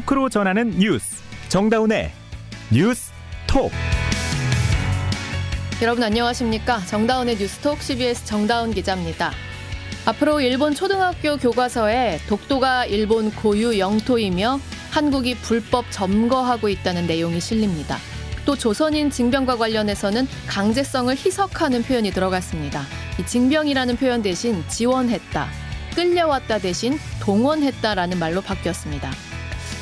토크로 전하는 뉴스 정다운의 뉴스 톡 여러분 안녕하십니까 정다운의 뉴스톡 CBS 정다운 기자입니다. 앞으로 일본 초등학교 교과서에 독도가 일본 고유 영토이며 한국이 불법 점거하고 있다는 내용이 실립니다. 또 조선인 징병과 관련해서는 강제성을 희석하는 표현이 들어갔습니다. 이 징병이라는 표현 대신 지원했다, 끌려왔다 대신 동원했다라는 말로 바뀌었습니다.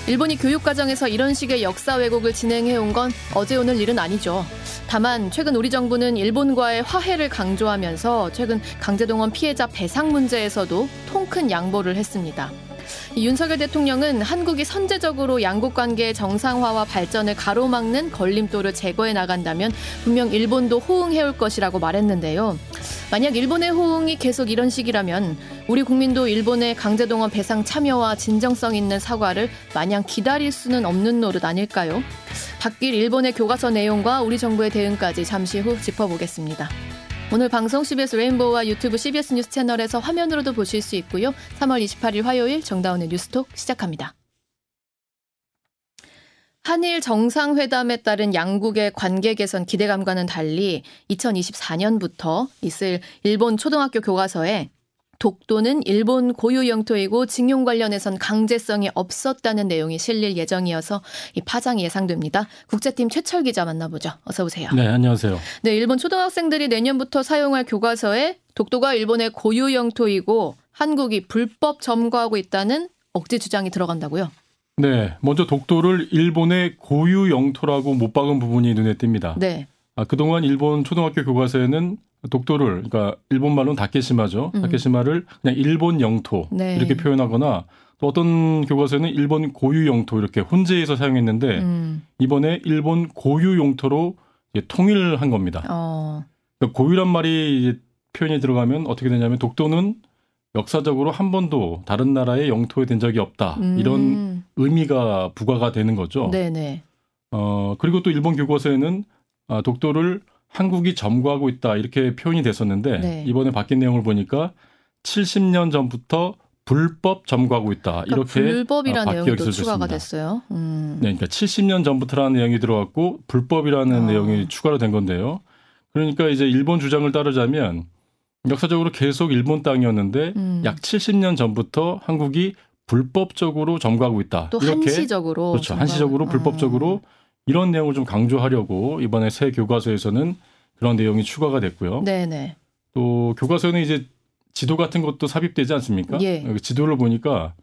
일본이 교육 과정에서 이런 식의 역사 왜곡을 진행해온 건 어제 오늘 일은 아니죠. 다만 최근 우리 정부는 일본과의 화해를 강조하면서 최근 강제동원 피해자 배상 문제에서도 통큰 양보를 했습니다. 윤석열 대통령은 한국이 선제적으로 양국 관계의 정상화와 발전을 가로막는 걸림돌을 제거해 나간다면 분명 일본도 호응해올 것이라고 말했는데요. 만약 일본의 호응이 계속 이런 식이라면 우리 국민도 일본의 강제동원 배상 참여와 진정성 있는 사과를 마냥 기다릴 수는 없는 노릇 아닐까요? 바뀔 일본의 교과서 내용과 우리 정부의 대응까지 잠시 후 짚어보겠습니다. 오늘 방송 CBS 레인보우와 유튜브 CBS 뉴스 채널에서 화면으로도 보실 수 있고요. 3월 28일 화요일 정다운의 뉴스톡 시작합니다. 한일 정상회담에 따른 양국의 관계 개선 기대감과는 달리 2024년부터 있을 일본 초등학교 교과서에 독도는 일본 고유 영토이고 징용 관련해선 강제성이 없었다는 내용이 실릴 예정이어서 이 파장이 예상됩니다. 국제팀 최철 기자 만나보죠. 어서 오세요. 네, 안녕하세요. 네, 일본 초등학생들이 내년부터 사용할 교과서에 독도가 일본의 고유 영토이고 한국이 불법 점거하고 있다는 억지 주장이 들어간다고요? 네, 먼저 독도를 일본의 고유 영토라고 못 박은 부분이 눈에 띕니다. 네. 아, 그동안 일본 초등학교 교과서에는 독도를 그러니까 일본 말로는 다케시마죠. 음. 다케시마를 그냥 일본 영토 네. 이렇게 표현하거나 또 어떤 교과서에는 일본 고유 영토 이렇게 혼재해서 사용했는데 음. 이번에 일본 고유 영토로 통일한 겁니다. 어. 그러니까 고유란 말이 표현이 들어가면 어떻게 되냐면 독도는 역사적으로 한 번도 다른 나라의 영토에 된 적이 없다 음. 이런 의미가 부과가 되는 거죠. 네네. 어 그리고 또 일본 교과서에는 아, 독도를 한국이 점거하고 있다 이렇게 표현이 됐었는데 네. 이번에 바뀐 내용을 보니까 70년 전부터 불법 점거하고 있다 그러니까 이렇게 불법이라는 내용이 또 추가가 됐어요. 음. 네, 그러니까 70년 전부터라는 내용이 들어갔고 불법이라는 아. 내용이 추가로 된 건데요. 그러니까 이제 일본 주장을 따르자면 역사적으로 계속 일본 땅이었는데 음. 약 70년 전부터 한국이 불법적으로 점거하고 있다. 또 이렇게 한시적으로 그렇죠. 한시적으로 아. 불법적으로 이런 내용을 좀 강조하려고 이번에 새 교과서에서는 그런 내용이 추가가 됐고요. 네네. 또 교과서에는 이제 지도 같은 것도 삽입되지 않습니까? 예. 지도를 보니까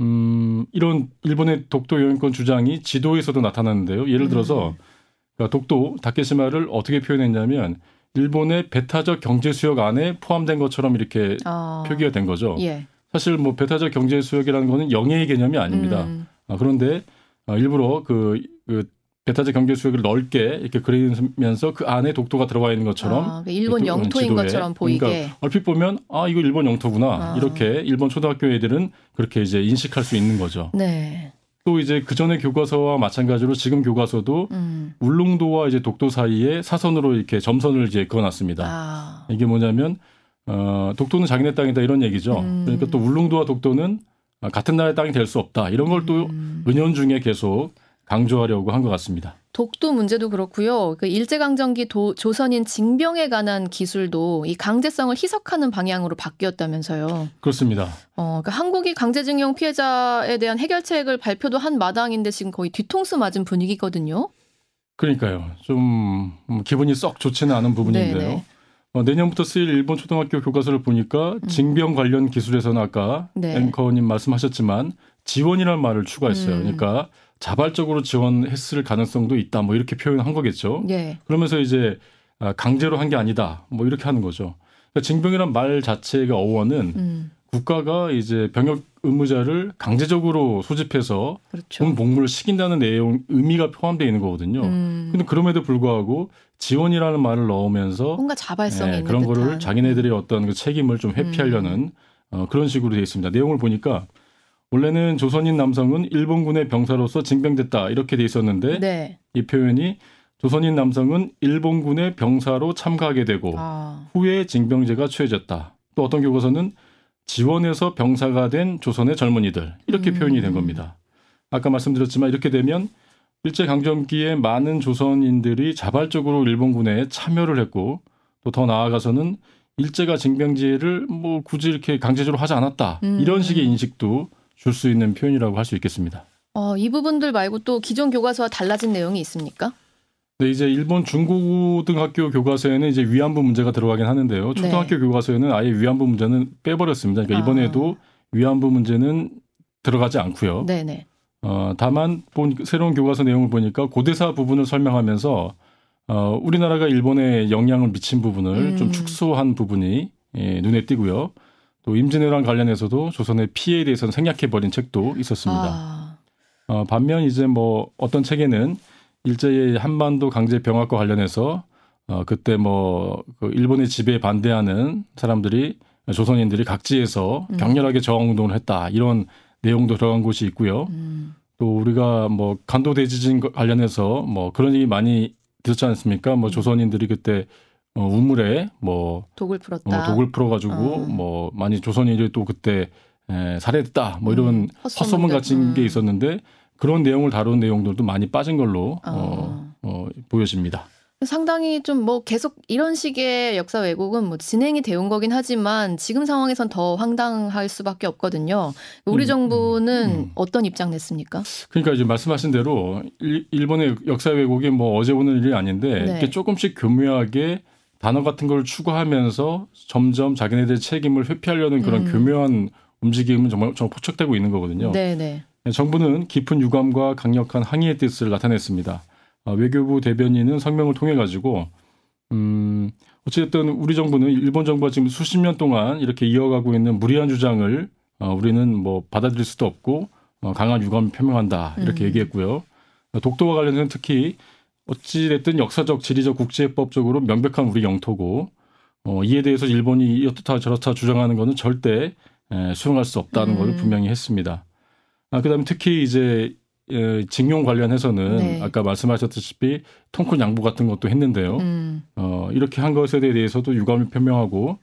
음, 이런 일본의 독도 영유권 주장이 지도에서도 나타났는데요. 예를 들어서 음. 독도 다케시마를 어떻게 표현했냐면 일본의 배타적 경제 수역 안에 포함된 것처럼 이렇게 어. 표기가 된 거죠. 예. 사실 뭐 배타적 경제 수역이라는 거는 영예의 개념이 아닙니다. 음. 아, 그런데 아, 일부러 그, 그 배타적 경제 수역을 넓게 이렇게 그리면서 그 안에 독도가 들어가 있는 것처럼 아, 그 일본 영토인 지도에. 것처럼 보이게 그러니까 얼핏 보면 아 이거 일본 영토구나 아. 이렇게 일본 초등학교 애들은 그렇게 이제 인식할 수 있는 거죠. 네. 또 이제 그 전에 교과서와 마찬가지로 지금 교과서도 음. 울릉도와 이제 독도 사이에 사선으로 이렇게 점선을 이제 그어놨습니다. 아. 이게 뭐냐면 어, 독도는 자기네 땅이다 이런 얘기죠. 음. 그러니까 또 울릉도와 독도는 같은 나라의 땅이 될 수 없다 이런 걸또 음. 은연중에 계속 강조하려고 한 것 같습니다. 독도 문제도 그렇고요. 그 일제강점기 도, 조선인 징병에 관한 기술도 이 강제성을 희석하는 방향으로 바뀌었다면서요. 그렇습니다. 어, 그러니까 한국이 강제징용 피해자에 대한 해결책을 발표도 한 마당인데 지금 거의 뒤통수 맞은 분위기거든요. 그러니까요. 좀 기분이 썩 좋지는 않은 부분인데요. 어, 내년부터 쓰일 일본 초등학교 교과서를 보니까 음. 징병 관련 기술에서는 아까 네. 앵커님 말씀하셨지만 지원이라는 말을 추가했어요. 음. 그러니까 자발적으로 지원했을 가능성도 있다. 뭐 이렇게 표현한 거겠죠. 네. 그러면서 이제 아, 강제로 한 게 아니다. 뭐 이렇게 하는 거죠. 그러니까 징병이란 말 자체가 어원은 음. 국가가 이제 병역 의무자를 강제적으로 소집해서 그렇죠. 본 복무를 시킨다는 내용 의미가 포함되어 있는 거거든요. 음. 근데 그럼에도 불구하고 지원이라는 말을 넣으면서 뭔가 자발성이 네, 그런. 거를 자기네들의 어떤 그 책임을 좀 회피하려는 음. 어, 그런 식으로 되어 있습니다. 내용을 보니까 원래는 조선인 남성은 일본군의 병사로서 징병됐다 이렇게 돼 있었는데 네. 이 표현이 조선인 남성은 일본군의 병사로 참가하게 되고 아. 후에 징병제가 취해졌다. 또 어떤 교과서는 지원해서 병사가 된 조선의 젊은이들 이렇게 음. 표현이 된 겁니다. 아까 말씀드렸지만 이렇게 되면 일제 강점기에 많은 조선인들이 자발적으로 일본군에 참여를 했고 또 더 나아가서는 일제가 징병제를 뭐 굳이 이렇게 강제적으로 하지 않았다 음. 이런 식의 인식도 줄 수 있는 표현이라고 할 수 있겠습니다. 어, 이 부분들 말고 또 기존 교과서와 달라진 내용이 있습니까? 네, 이제 일본 중고등학교 교과서에는 이제 위안부 문제가 들어가긴 하는데요. 네. 초등학교 네. 교과서에는 아예 위안부 문제는 빼버렸습니다. 그러니까 아. 이번에도 위안부 문제는 들어가지 않고요. 네네. 어, 다만 본 새로운 교과서 내용을 보니까 고대사 부분을 설명하면서 어, 우리나라가 일본에 영향을 미친 부분을 음. 좀 축소한 부분이 예, 눈에 띄고요. 또 임진왜란 관련해서도 조선의 피해에 대해서는 생략해 버린 책도 있었습니다. 아. 어, 반면 이제 뭐 어떤 책에는 일제의 한반도 강제 병합과 관련해서 어, 그때 뭐 그 일본의 지배에 반대하는 사람들이 조선인들이 각지에서 음. 격렬하게 저항 운동을 했다 이런 내용도 들어간 곳이 있고요. 음. 또 우리가 뭐 간도 대지진 관련해서 뭐 그런 얘기 많이 들었지 않습니까? 뭐 음. 조선인들이 그때 어, 우물에 뭐 독을 풀었다. 어, 독을 풀어가지고 어. 뭐 많이 조선인들이 또 그때 에, 살해됐다. 뭐 이런 음, 헛소문 같은 음. 게 있었는데 그런 내용을 다룬 내용들도 많이 빠진 걸로 어, 어, 어 보여집니다. 상당히 좀 뭐 계속 이런 식의 역사 왜곡은 뭐 진행이 되온 거긴 하지만 지금 상황에선 더 황당할 수밖에 없거든요. 우리 음, 정부는 음, 음. 어떤 입장 냈습니까? 그러니까 이제 말씀하신 대로 일, 본의 역사 왜곡이 뭐 어제 오는 일이 아닌데 네. 이렇게 조금씩 교묘하게 단어 같은 걸 추구하면서 점점 자기네들 책임을 회피하려는 그런 음. 교묘한 움직임은 정말 정말 포착되고 있는 거거든요. 네네. 네. 정부는 깊은 유감과 강력한 항의의 뜻을 나타냈습니다. 어, 외교부 대변인은 성명을 통해 가지고 음 어쨌든 우리 정부는 일본 정부가 지금 수십 년 동안 이렇게 이어가고 있는 무리한 주장을 어, 우리는 뭐 받아들일 수도 없고 어, 강한 유감을 표명한다 이렇게 음. 얘기했고요. 독도와 관련해서는 특히 어찌됐든 역사적, 지리적, 국제법적으로 명백한 우리 영토고 어, 이에 대해서 일본이 이렇다 저렇다 주장하는 것은 절대 에, 수용할 수 없다는 음. 것을 분명히 했습니다. 아, 그다음에 특히 이제 예, 징용 관련해서는 네. 아까 말씀하셨다시피 통큰 양보 같은 것도 했는데요. 음. 어, 이렇게 한 것에 대해서도 유감을 표명하고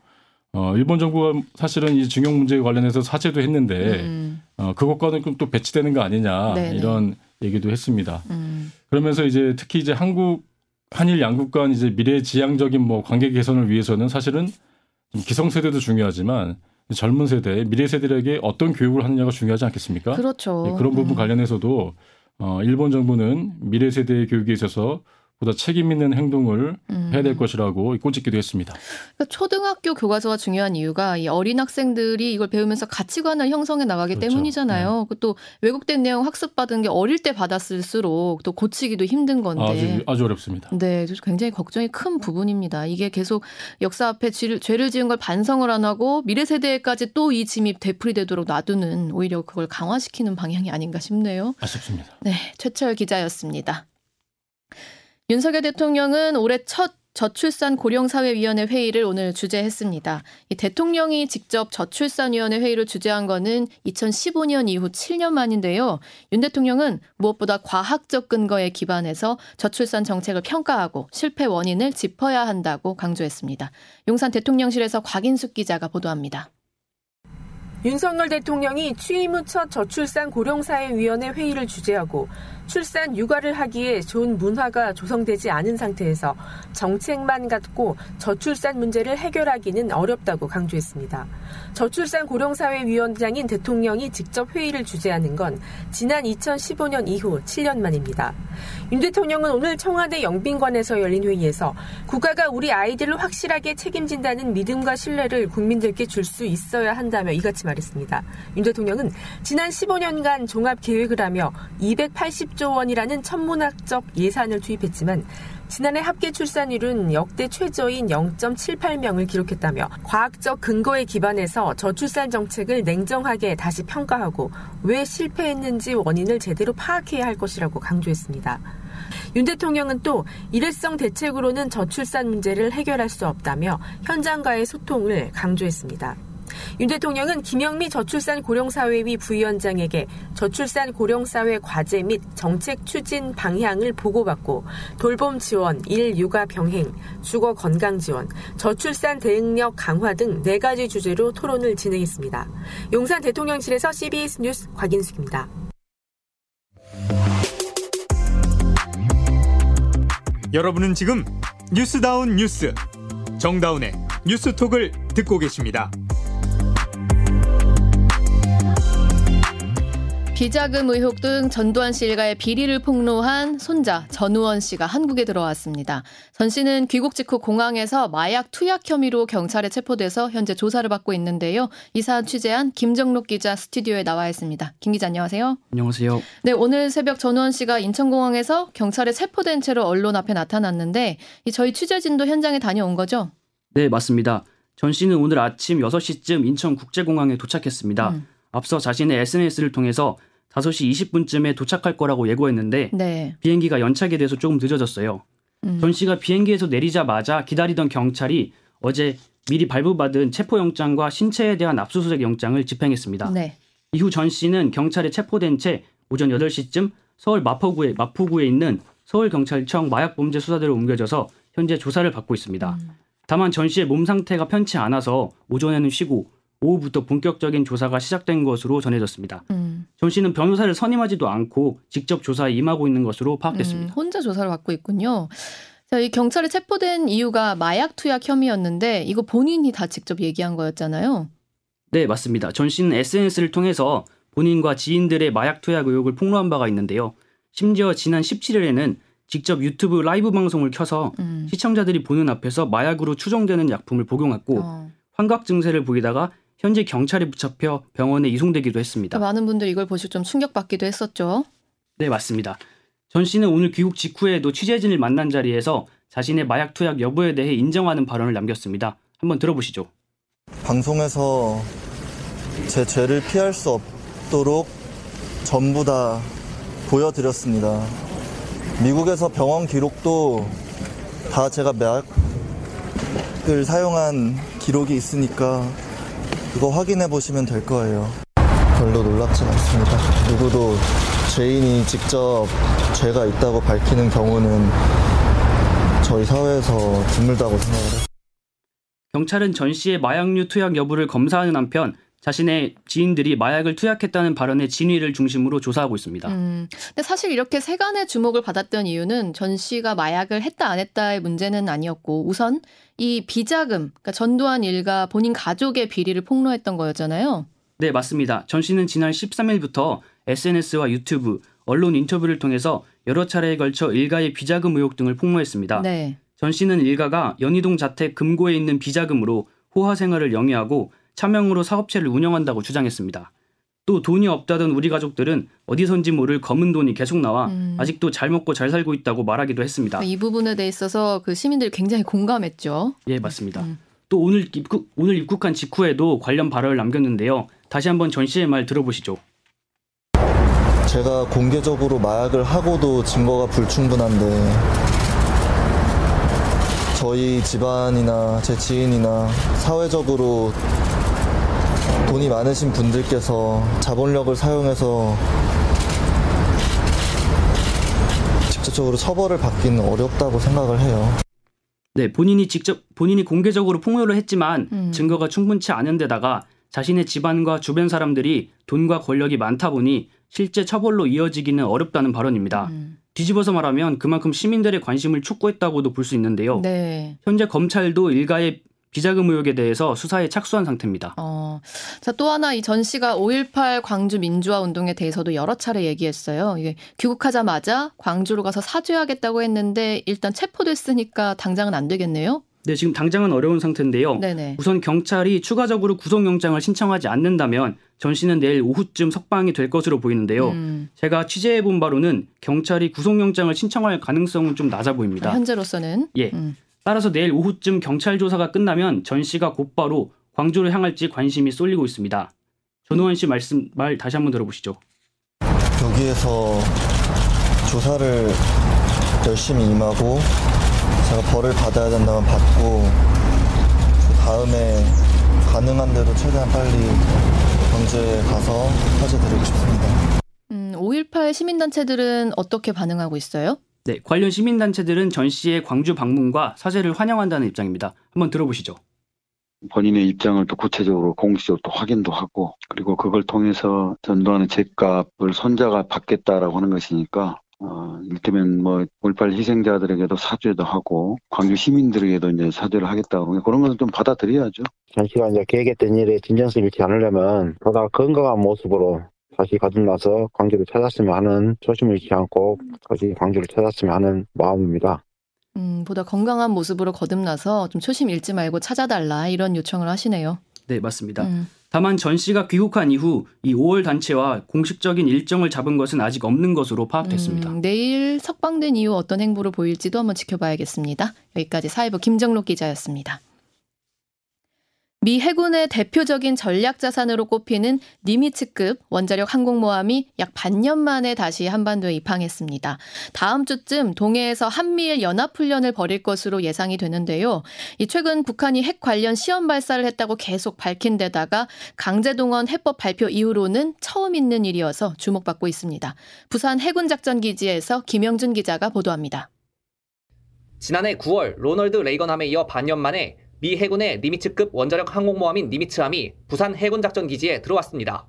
어, 일본 정부가 사실은 이 징용 문제 에 관련해서 사죄도 했는데 음. 어, 그것과는 또 배치되는 거 아니냐 네네. 이런 얘기도 했습니다. 음. 그러면서 이제 특히 이제 한국 한일 양국 간 이제 미래 지향적인 뭐 관계 개선을 위해서는 사실은 기성세대도 중요하지만 젊은 세대, 미래 세대에게 어떤 교육을 하느냐가 중요하지 않겠습니까? 그렇죠. 네, 그런 부분 음. 관련해서도 어, 일본 정부는 미래 세대의 교육에 있어서 보다 책임 있는 행동을 음. 해야 될 것이라고 꼬집기도 했습니다. 그러니까 초등학교 교과서가 중요한 이유가 이 어린 학생들이 이걸 배우면서 가치관을 형성해 나가기 그렇죠. 때문이잖아요. 네. 또 왜곡된 내용 학습받은 게 어릴 때 받았을수록 또 고치기도 힘든 건데 아주, 아주 어렵습니다. 네, 굉장히 걱정이 큰 부분입니다. 이게 계속 역사 앞에 죄를, 죄를 지은 걸 반성을 안 하고 미래 세대까지 또 이 짐이 되풀이되도록 놔두는 오히려 그걸 강화시키는 방향이 아닌가 싶네요. 아쉽습니다. 네, 최철 기자였습니다. 윤석열 대통령은 올해 첫 저출산 고령사회위원회 회의를 오늘 주재했습니다. 이 대통령이 직접 저출산위원회 회의를 주재한 거는 2015년 이후 7년 만인데요. 윤 대통령은 무엇보다 과학적 근거에 기반해서 저출산 정책을 평가하고 실패 원인을 짚어야 한다고 강조했습니다. 용산 대통령실에서 곽인숙 기자가 보도합니다. 윤석열 대통령이 취임 후 첫 저출산 고령사회위원회 회의를 주재하고 출산 육아를 하기에 좋은 문화가 조성되지 않은 상태에서 정책만 갖고 저출산 문제를 해결하기는 어렵다고 강조했습니다. 저출산 고령사회 위원장인 대통령이 직접 회의를 주재하는 건 지난 2015년 이후 7년 만입니다. 윤 대통령은 오늘 청와대 영빈관에서 열린 회의에서 국가가 우리 아이들을 확실하게 책임진다는 믿음과 신뢰를 국민들께 줄 수 있어야 한다며 이같이 말했습니다. 윤 대통령은 지난 15년간 종합 계획을 하며 280조 원이라는 천문학적 예산을 투입했지만 지난해 합계 출산율은 역대 최저인 0.78명을 기록했다며 과학적 근거에 기반해서 저출산 정책을 냉정하게 다시 평가하고 왜 실패했는지 원인을 제대로 파악해야 할 것이라고 강조했습니다. 윤 대통령은 또 일회성 대책으로는 저출산 문제를 해결할 수 없다며 현장과의 소통을 강조했습니다. 윤 대통령은 김영미 저출산 고령사회위 부위원장에게 저출산 고령사회 과제 및 정책 추진 방향을 보고받고 돌봄 지원, 일 육아 병행, 주거 건강 지원, 저출산 대응력 강화 등 네 가지 주제로 토론을 진행했습니다. 용산 대통령실에서 CBS 뉴스 곽인숙입니다. 여러분은 지금 뉴스다운 뉴스 정다운의 뉴스톡을 듣고 계십니다. 비자금 의혹 등 전두환 씨 일가의 비리를 폭로한 손자 전우원 씨가 한국에 들어왔습니다. 전 씨는 귀국 직후 공항에서 마약 투약 혐의로 경찰에 체포돼서 현재 조사를 받고 있는데요. 이 사안 취재한 김정록 기자 스튜디오에 나와 있습니다. 김 기자 안녕하세요. 안녕하세요. 네, 오늘 새벽 전우원 씨가 인천공항에서 경찰에 체포된 채로 언론 앞에 나타났는데 저희 취재진도 현장에 다녀온 거죠? 네, 맞습니다. 전 씨는 오늘 아침 6시쯤 인천국제공항에 도착했습니다. 음. 앞서 자신의 SNS를 통해서 5시 20분쯤에 도착할 거라고 예고했는데 네. 비행기가 연착이 돼서 조금 늦어졌어요. 음. 전 씨가 비행기에서 내리자마자 기다리던 경찰이 어제 미리 발부받은 체포영장과 신체에 대한 압수수색 영장을 집행했습니다. 네. 이후 전 씨는 경찰에 체포된 채 오전 8시쯤 서울 마포구에, 마포구에 있는 서울경찰청 마약범죄수사대로 옮겨져서 현재 조사를 받고 있습니다. 음. 다만 전 씨의 몸 상태가 편치 않아서 오전에는 쉬고 오후부터 본격적인 조사가 시작된 것으로 전해졌습니다. 음. 전 씨는 변호사를 선임하지도 않고 직접 조사에 임하고 있는 것으로 파악됐습니다. 음, 혼자 조사를 받고 있군요. 자, 이 경찰에 체포된 이유가 마약 투약 혐의였는데 이거 본인이 다 직접 얘기한 거였잖아요. 네, 맞습니다. 전 씨는 SNS를 통해서 본인과 지인들의 마약 투약 의혹을 폭로한 바가 있는데요. 심지어 지난 17일에는 직접 유튜브 라이브 방송을 켜서 음. 시청자들이 보는 앞에서 마약으로 추정되는 약품을 복용했고 어. 환각 증세를 보이다가 현재 경찰에 붙잡혀 병원에 이송되기도 했습니다. 많은 분들이 이걸 보시고 좀 충격받기도 했었죠. 네, 맞습니다. 전 씨는 오늘 귀국 직후에도 취재진을 만난 자리에서 자신의 마약 투약 여부에 대해 인정하는 발언을 남겼습니다. 한번 들어보시죠. 방송에서 제 죄를 피할 수 없도록 전부 다 보여드렸습니다. 미국에서 병원 기록도 다 제가 마약을 사용한 기록이 있으니까 그거 확인해 보시면 될 거예요. 별로 놀랍진 않습니다. 누구도 죄인이 직접 죄가 있다고 밝히는 경우는 저희 사회에서 드물다고 생각을 해요. 경찰은 전 씨의 마약류 투약 여부를 검사하는 한편 자신의 지인들이 마약을 투약했다는 발언의 진위를 중심으로 조사하고 있습니다. 음, 근데 사실 이렇게 세간의 주목을 받았던 이유는 전 씨가 마약을 했다 안 했다의 문제는 아니었고 우선 이 비자금, 그러니까 전두환 일가 본인 가족의 비리를 폭로했던 거였잖아요. 네, 맞습니다. 전 씨는 지난 13일부터 SNS와 유튜브, 언론 인터뷰를 통해서 여러 차례에 걸쳐 일가의 비자금 의혹 등을 폭로했습니다. 네. 전 씨는 일가가 연희동 자택 금고에 있는 비자금으로 호화 생활을 영위하고 차명으로 사업체를 운영한다고 주장했습니다. 또 돈이 없다던 우리 가족들은 어디선지 모를 검은 돈이 계속 나와 음. 아직도 잘 먹고 잘 살고 있다고 말하기도 했습니다. 이 부분에 대해 있어서 그 시민들이 굉장히 공감했죠. 예, 맞습니다. 음. 또 오늘 입국, 오늘 입국한 직후에도 관련 발언을 남겼는데요. 다시 한번 전 씨의 말 들어보시죠. 제가 공개적으로 마약을 하고도 증거가 불충분한데 저희 집안이나 제 지인이나 사회적으로 돈이 많으신 분들께서 자본력을 사용해서 직접적으로 처벌을 받기는 어렵다고 생각을 해요. 네, 본인이 직접 본인이 공개적으로 폭로를 했지만 음. 증거가 충분치 않은 데다가 자신의 집안과 주변 사람들이 돈과 권력이 많다 보니 실제 처벌로 이어지기는 어렵다는 발언입니다. 음. 뒤집어서 말하면 그만큼 시민들의 관심을 촉구했다고도 볼 수 있는데요. 네. 현재 검찰도 일가의 비자금 의혹에 대해서 수사에 착수한 상태입니다. 어, 자, 또 하나 이 전 씨가 5.18 광주 민주화 운동에 대해서도 여러 차례 얘기했어요. 이게 귀국하자마자 광주로 가서 사죄하겠다고 했는데 일단 체포됐으니까 당장은 안 되겠네요. 네, 지금 당장은 어려운 상태인데요. 네네. 우선 경찰이 추가적으로 구속영장을 신청하지 않는다면 전 씨는 내일 오후쯤 석방이 될 것으로 보이는데요. 음. 제가 취재해 본 바로는 경찰이 구속영장을 신청할 가능성은 좀 낮아 보입니다. 현재로서는 예. 음. 따라서 내일 오후쯤 경찰 조사가 끝나면 전 씨가 곧바로 광주를 향할지 관심이 쏠리고 있습니다. 전우환 씨 말씀 말 다시 한번 들어보시죠. 여기에서 조사를 열심히 임하고 제가 벌을 받아야 된다면 받고 그 다음에 가능한 대로 최대한 빨리 경제에 가서 화제 드리고 싶습니다. 음, 5.18 시민단체들은 어떻게 반응하고 있어요? 네, 관련 시민단체들은 전 씨의 광주 방문과 사죄를 환영한다는 입장입니다. 한번 들어보시죠. 본인의 입장을 또 구체적으로 공식적으로 또 확인도 하고 그리고 그걸 통해서 전두환의 죗값을 손자가 받겠다라고 하는 것이니까 어, 이를테면 뭐 5.18 희생자들에게도 사죄도 하고 광주 시민들에게도 이제 사죄를 하겠다고 그런 것을 좀 받아들여야죠. 전시가 이제 계획했던 일에 진정성 잃지 않으려면 보다 건강한 모습으로 다시 거듭나서 광주를 찾았으면 하는 초심을 잃지 않고 다시 광주를 찾았으면 하는 마음입니다. 음, 보다 건강한 모습으로 거듭나서 좀 초심 잃지 말고 찾아달라 이런 요청을 하시네요. 네, 맞습니다. 음. 다만 전 씨가 귀국한 이후 이 5월 단체와 공식적인 일정을 잡은 것은 아직 없는 것으로 파악됐습니다. 음, 내일 석방된 이후 어떤 행보를 보일지도 한번 지켜봐야겠습니다. 여기까지 사회부 김정록 기자였습니다. 미 해군의 대표적인 전략 자산으로 꼽히는 니미츠급 원자력 항공모함이 약 반년 만에 다시 한반도에 입항했습니다. 다음 주쯤 동해에서 한미일 연합훈련을 벌일 것으로 예상이 되는데요. 이 최근 북한이 핵 관련 시험 발사를 했다고 계속 밝힌 데다가 강제동원 해법 발표 이후로는 처음 있는 일이어서 주목받고 있습니다. 부산 해군 작전 기지에서 김영준 기자가 보도합니다. 지난해 9월 로널드 레이건함에 이어 반년 만에 미 해군의 니미츠급 원자력 항공모함인 니미츠함이 부산 해군작전기지에 들어왔습니다.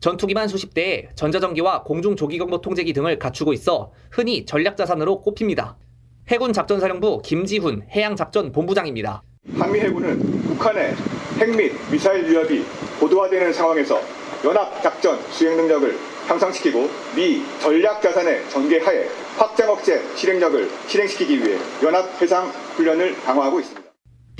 전투기만 수십 대에 전자전기와 공중조기경보 통제기 등을 갖추고 있어 흔히 전략자산으로 꼽힙니다. 해군 작전사령부 김지훈 해양작전본부장입니다. 한미 해군은 북한의 핵 및 미사일 위협이 고도화되는 상황에서 연합작전 수행 능력을 향상시키고 미 전략자산의 전개하에 확장 억제 실행력을 실행시키기 위해 연합해상 훈련을 강화하고 있습니다.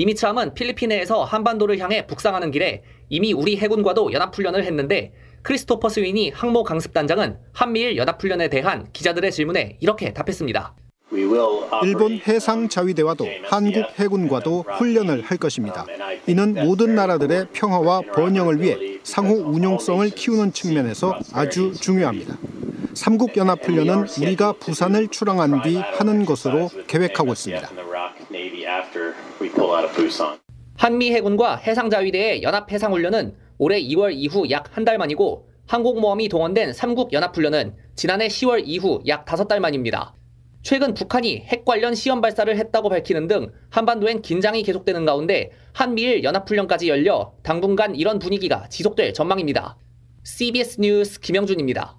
니미츠함은 필리핀해에서 한반도를 향해 북상하는 길에 이미 우리 해군과도 연합훈련을 했는데 크리스토퍼 스윈이 항모 강습단장은 한미일 연합훈련에 대한 기자들의 질문에 이렇게 답했습니다. 일본 해상 자위대와도 한국 해군과도 훈련을 할 것입니다. 이는 모든 나라들의 평화와 번영을 위해 상호 운용성을 키우는 측면에서 아주 중요합니다. 삼국 연합 훈련은 우리가 부산을 출항한 뒤 하는 것으로 계획하고 있습니다. 한미 해군과 해상자위대의 연합 해상훈련은 올해 2월 이후 약 한 달 만이고 항공모함이 동원된 3국 연합훈련은 지난해 10월 이후 약 5달 만입니다. 최근 북한이 핵 관련 시험 발사를 했다고 밝히는 등 한반도엔 긴장이 계속되는 가운데 한미일 연합훈련까지 열려 당분간 이런 분위기가 지속될 전망입니다. CBS 뉴스 김영준입니다.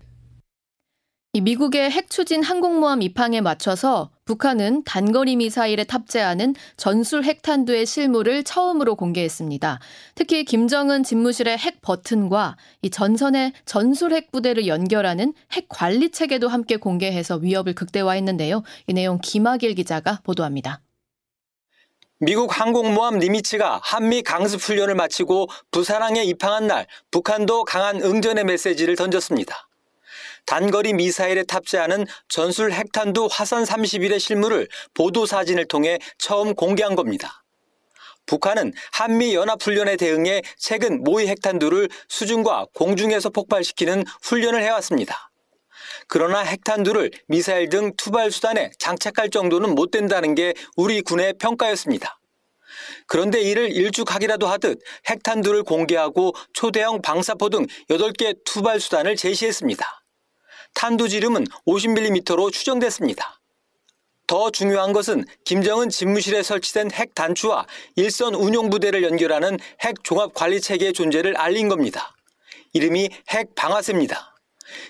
미국의 핵 추진 항공모함 입항에 맞춰서 북한은 단거리 미사일에 탑재하는 전술 핵탄두의 실물을 처음으로 공개했습니다. 특히 김정은 집무실의 핵 버튼과 이 전선의 전술 핵 부대를 연결하는 핵 관리 체계도 함께 공개해서 위협을 극대화했는데요. 이 내용 김학일 기자가 보도합니다. 미국 항공모함 니미츠가 한미 강습 훈련을 마치고 부산항에 입항한 날 북한도 강한 응전의 메시지를 던졌습니다. 단거리 미사일에 탑재하는 전술 핵탄두 화산 31의 실물을 보도 사진을 통해 처음 공개한 겁니다. 북한은 한미 연합훈련에 대응해 최근 모의 핵탄두를 수중과 공중에서 폭발시키는 훈련을 해왔습니다. 그러나 핵탄두를 미사일 등 투발 수단에 장착할 정도는 못 된다는 게 우리 군의 평가였습니다. 그런데 이를 일축하기라도 하듯 핵탄두를 공개하고 초대형 방사포 등 8개 투발 수단을 제시했습니다. 탄두지름은 50mm로 추정됐습니다. 더 중요한 것은 김정은 집무실에 설치된 핵 단추와 일선 운용 부대를 연결하는 핵 종합 관리 체계의 존재를 알린 겁니다. 이름이 핵 방아쇠입니다.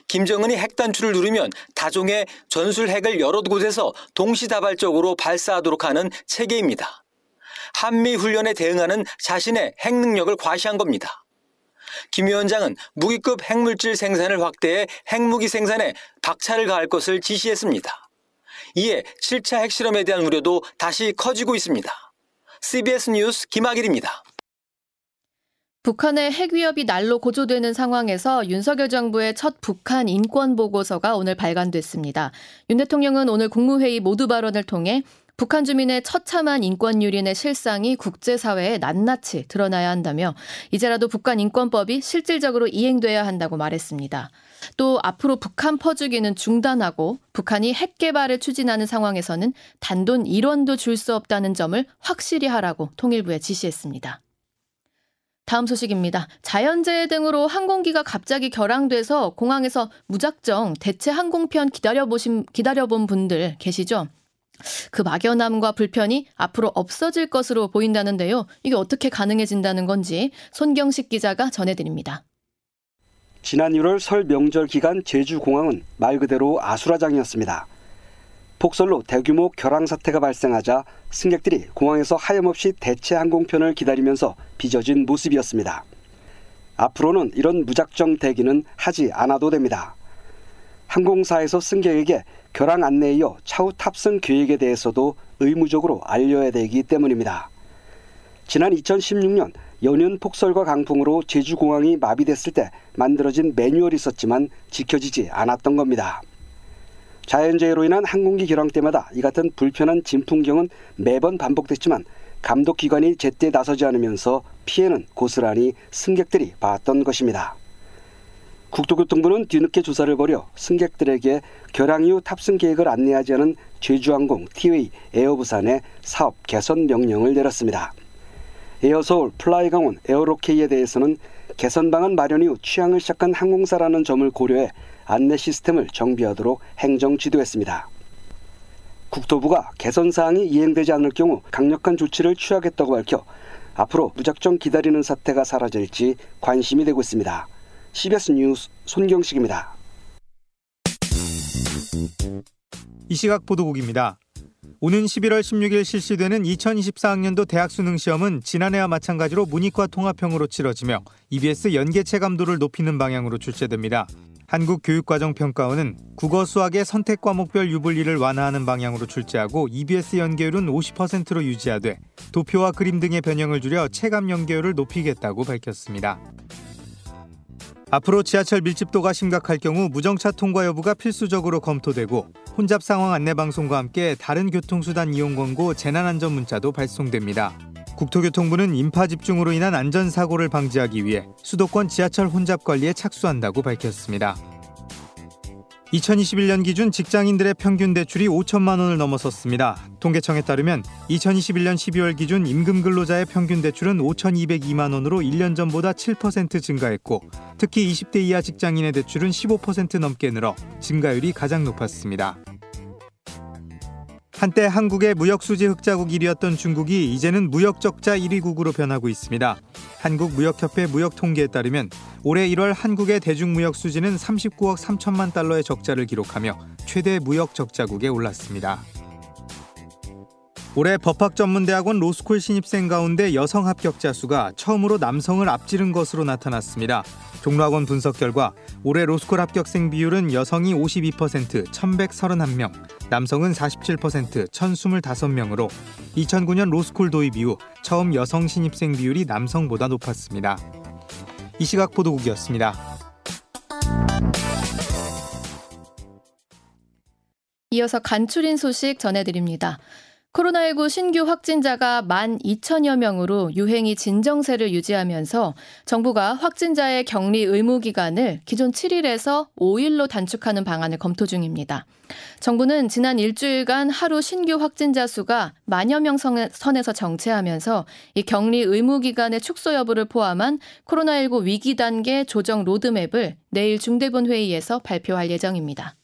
김정은이 핵 단추를 누르면 다종의 전술 핵을 여러 곳에서 동시다발적으로 발사하도록 하는 체계입니다. 한미 훈련에 대응하는 자신의 핵 능력을 과시한 겁니다. 김 위원장은 무기급 핵물질 생산을 확대해 핵무기 생산에 박차를 가할 것을 지시했습니다. 이에 7차 핵실험에 대한 우려도 다시 커지고 있습니다. CBS 뉴스 김학일입니다. 북한의 핵 위협이 날로 고조되는 상황에서 윤석열 정부의 첫 북한 인권 보고서가 오늘 발간됐습니다. 윤 대통령은 오늘 국무회의 모두 발언을 통해 북한 주민의 처참한 인권 유린의 실상이 국제사회에 낱낱이 드러나야 한다며 이제라도 북한 인권법이 실질적으로 이행돼야 한다고 말했습니다. 또 앞으로 북한 퍼주기는 중단하고 북한이 핵 개발을 추진하는 상황에서는 단돈 1원도 줄 수 없다는 점을 확실히 하라고 통일부에 지시했습니다. 다음 소식입니다. 자연재해 등으로 항공기가 갑자기 결항돼서 공항에서 무작정 대체 항공편 기다려보신, 기다려본 분들 계시죠? 그 막연함과 불편이 앞으로 없어질 것으로 보인다는데요. 이게 어떻게 가능해진다는 건지 손경식 기자가 전해드립니다. 지난 1월 설 명절 기간 제주공항은 말 그대로 아수라장이었습니다. 폭설로 대규모 결항 사태가 발생하자 승객들이 공항에서 하염없이 대체 항공편을 기다리면서 빚어진 모습이었습니다. 앞으로는 이런 무작정 대기는 하지 않아도 됩니다. 항공사에서 승객에게 결항 안내에 이어 차후 탑승 계획에 대해서도 의무적으로 알려야 되기 때문입니다. 지난 2016년 연이은 폭설과 강풍으로 제주공항이 마비됐을 때 만들어진 매뉴얼이 있었지만 지켜지지 않았던 겁니다. 자연재해로 인한 항공기 결항 때마다 이 같은 불편한 진풍경은 매번 반복됐지만 감독기관이 제때 나서지 않으면서 피해는 고스란히 승객들이 봤던 것입니다. 국토교통부는 뒤늦게 조사를 벌여 승객들에게 결항 이후 탑승 계획을 안내하지 않은 제주항공 티웨이 에어부산에 사업 개선 명령을 내렸습니다. 에어서울, 플라이강원, 에어로케이에 대해서는 개선 방안 마련 이후 취항을 시작한 항공사라는 점을 고려해 안내 시스템을 정비하도록 행정 지도했습니다. 국토부가 개선 사항이 이행되지 않을 경우 강력한 조치를 취하겠다고 밝혀 앞으로 무작정 기다리는 사태가 사라질지 관심이 되고 있습니다. CBS 뉴스 손경식입니다. 이 시각 보도국입니다. 오는 11월 16일 실시되는 2024학년도 대학 수능 시험은 지난해와 마찬가지로 문이과 통합형으로 치러지며 EBS 연계 체감도를 높이는 방향으로 출제됩니다. 한국교육과정평가원은 국어 수학의 선택 과목별 유불리를 완화하는 방향으로 출제하고 EBS 연계율은 50%로 유지하되 도표와 그림 등의 변형을 줄여 체감 연계율을 높이겠다고 밝혔습니다. 앞으로 지하철 밀집도가 심각할 경우 무정차 통과 여부가 필수적으로 검토되고 혼잡 상황 안내 방송과 함께 다른 교통수단 이용 권고 재난 안전 문자도 발송됩니다. 국토교통부는 인파 집중으로 인한 안전사고를 방지하기 위해 수도권 지하철 혼잡 관리에 착수한다고 밝혔습니다. 2021년 기준 직장인들의 평균 대출이 5천만 원을 넘어섰습니다. 통계청에 따르면 2021년 12월 기준 임금 근로자의 평균 대출은 5,202만 원으로 1년 전보다 7% 증가했고 특히 20대 이하 직장인의 대출은 15% 넘게 늘어 증가율이 가장 높았습니다. 한때 한국의 무역 수지 흑자국 1위였던 중국이 이제는 무역 적자 1위국으로 변하고 있습니다. 한국무역협회 무역 통계에 따르면 올해 1월 한국의 대중무역 수지는 39억 3천만 달러의 적자를 기록하며 최대 무역 적자국에 올랐습니다. 올해 법학전문대학원 로스쿨 신입생 가운데 여성 합격자 수가 처음으로 남성을 앞지른 것으로 나타났습니다. 종로학원 분석 결과 올해 로스쿨 합격생 비율은 여성이 52%, 1,131명, 남성은 47%, 1,025명으로 2009년 로스쿨 도입 이후 처음 여성 신입생 비율이 남성보다 높았습니다. 이 시각 보도국이었습니다. 이어서 간추린 소식 전해드립니다. 코로나19 신규 확진자가 1만 2천여 명으로 유행이 진정세를 유지하면서 정부가 확진자의 격리 의무 기간을 기존 7일에서 5일로 단축하는 방안을 검토 중입니다. 정부는 지난 일주일간 하루 신규 확진자 수가 만여 명 선에서 정체하면서 이 격리 의무 기간의 축소 여부를 포함한 코로나19 위기 단계 조정 로드맵을 내일 중대본 회의에서 발표할 예정입니다.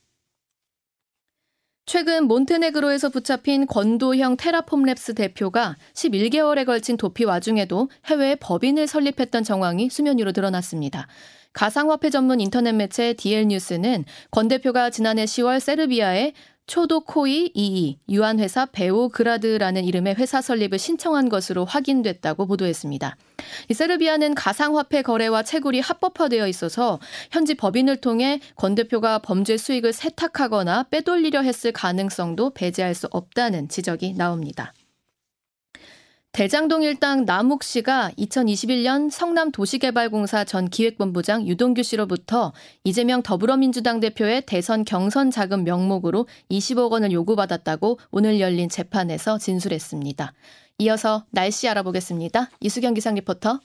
최근 몬테네그로에서 붙잡힌 권도형 테라폼랩스 대표가 11개월에 걸친 도피 와중에도 해외에 법인을 설립했던 정황이 수면 위로 드러났습니다. 가상화폐 전문 인터넷 매체 DL뉴스는 권 대표가 지난해 10월 세르비아에 초도코이 22 유한회사 베오그라드라는 이름의 회사 설립을 신청한 것으로 확인됐다고 보도했습니다. 세르비아는 가상화폐 거래와 채굴이 합법화되어 있어서 현지 법인을 통해 권 대표가 범죄 수익을 세탁하거나 빼돌리려 했을 가능성도 배제할 수 없다는 지적이 나옵니다. 대장동 일당 남욱 씨가 2021년 성남 도시개발공사 전 기획본부장 유동규 씨로부터 이재명 더불어민주당 대표의 대선 경선 자금 명목으로 20억 원을 요구받았다고 오늘 열린 재판에서 진술했습니다. 이어서 날씨 알아보겠습니다. 이수경 기상 리포터.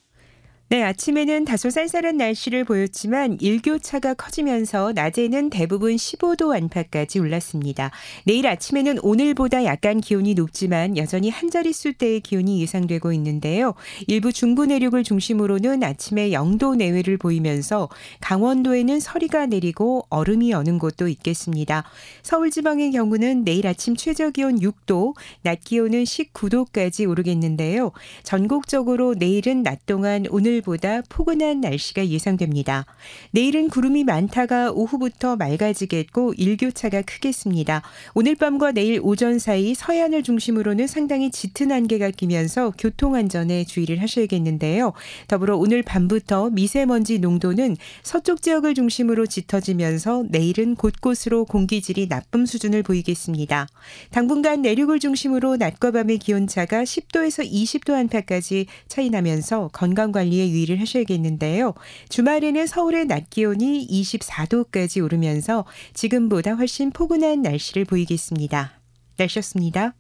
네, 아침에는 다소 쌀쌀한 날씨를 보였지만 일교차가 커지면서 낮에는 대부분 15도 안팎까지 올랐습니다. 내일 아침에는 오늘보다 약간 기온이 높지만 여전히 한 자릿수대의 기온이 예상되고 있는데요. 일부 중부 내륙을 중심으로는 아침에 0도 내외를 보이면서 강원도에는 서리가 내리고 얼음이 어는 곳도 있겠습니다. 서울 지방의 경우는 내일 아침 최저 기온 6도, 낮 기온은 19도까지 오르겠는데요. 전국적으로 내일은 낮 동안 오늘 오늘보다 포근한 날씨가 예상됩니다. 내일은 구름이 많다가 오후부터 맑아지겠고 일교차가 크겠습니다. 오늘 밤과 내일 오전 사이 서해안을 중심으로는 상당히 짙은 안개가 끼면서 교통안전에 주의를 하셔야겠는데요. 더불어 오늘 밤부터 미세먼지 농도는 서쪽 지역을 중심으로 짙어지면서 내일은 곳곳으로 공기질이 나쁨 수준을 보이겠습니다. 당분간 내륙을 중심으로 낮과 밤의 기온차가 10도에서 20도 안팎까지 차이 나면서 건강 관리에 유의를 하셔야겠는데요. 주말에는 서울의 낮 기온이 24도까지 오르면서 지금보다 훨씬 포근한 날씨를 보이겠습니다. 날씨였습니다.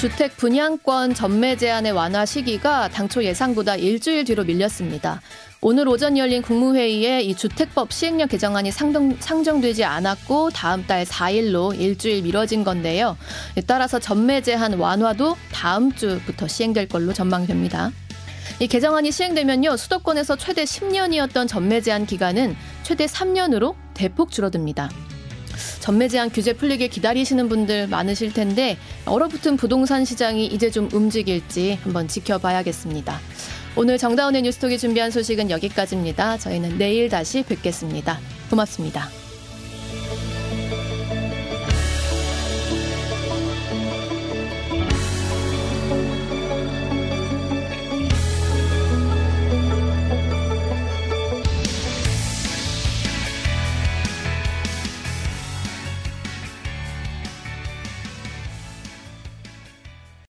주택 분양권 전매 제한의 완화 시기가 당초 예상보다 일주일 뒤로 밀렸습니다. 오늘 오전 열린 국무회의에 이 주택법 시행령 개정안이 상정, 상정되지 않았고 다음 달 4일로 일주일 미뤄진 건데요. 따라서 전매 제한 완화도 다음 주부터 시행될 걸로 전망됩니다. 이 개정안이 시행되면요 수도권에서 최대 10년이었던 전매 제한 기간은 최대 3년으로 대폭 줄어듭니다. 전매 제한 규제 풀리길 기다리시는 분들 많으실 텐데 얼어붙은 부동산 시장이 이제 좀 움직일지 한번 지켜봐야겠습니다. 오늘 정다운의 뉴스톡이 준비한 소식은 여기까지입니다. 저희는 내일 다시 뵙겠습니다. 고맙습니다.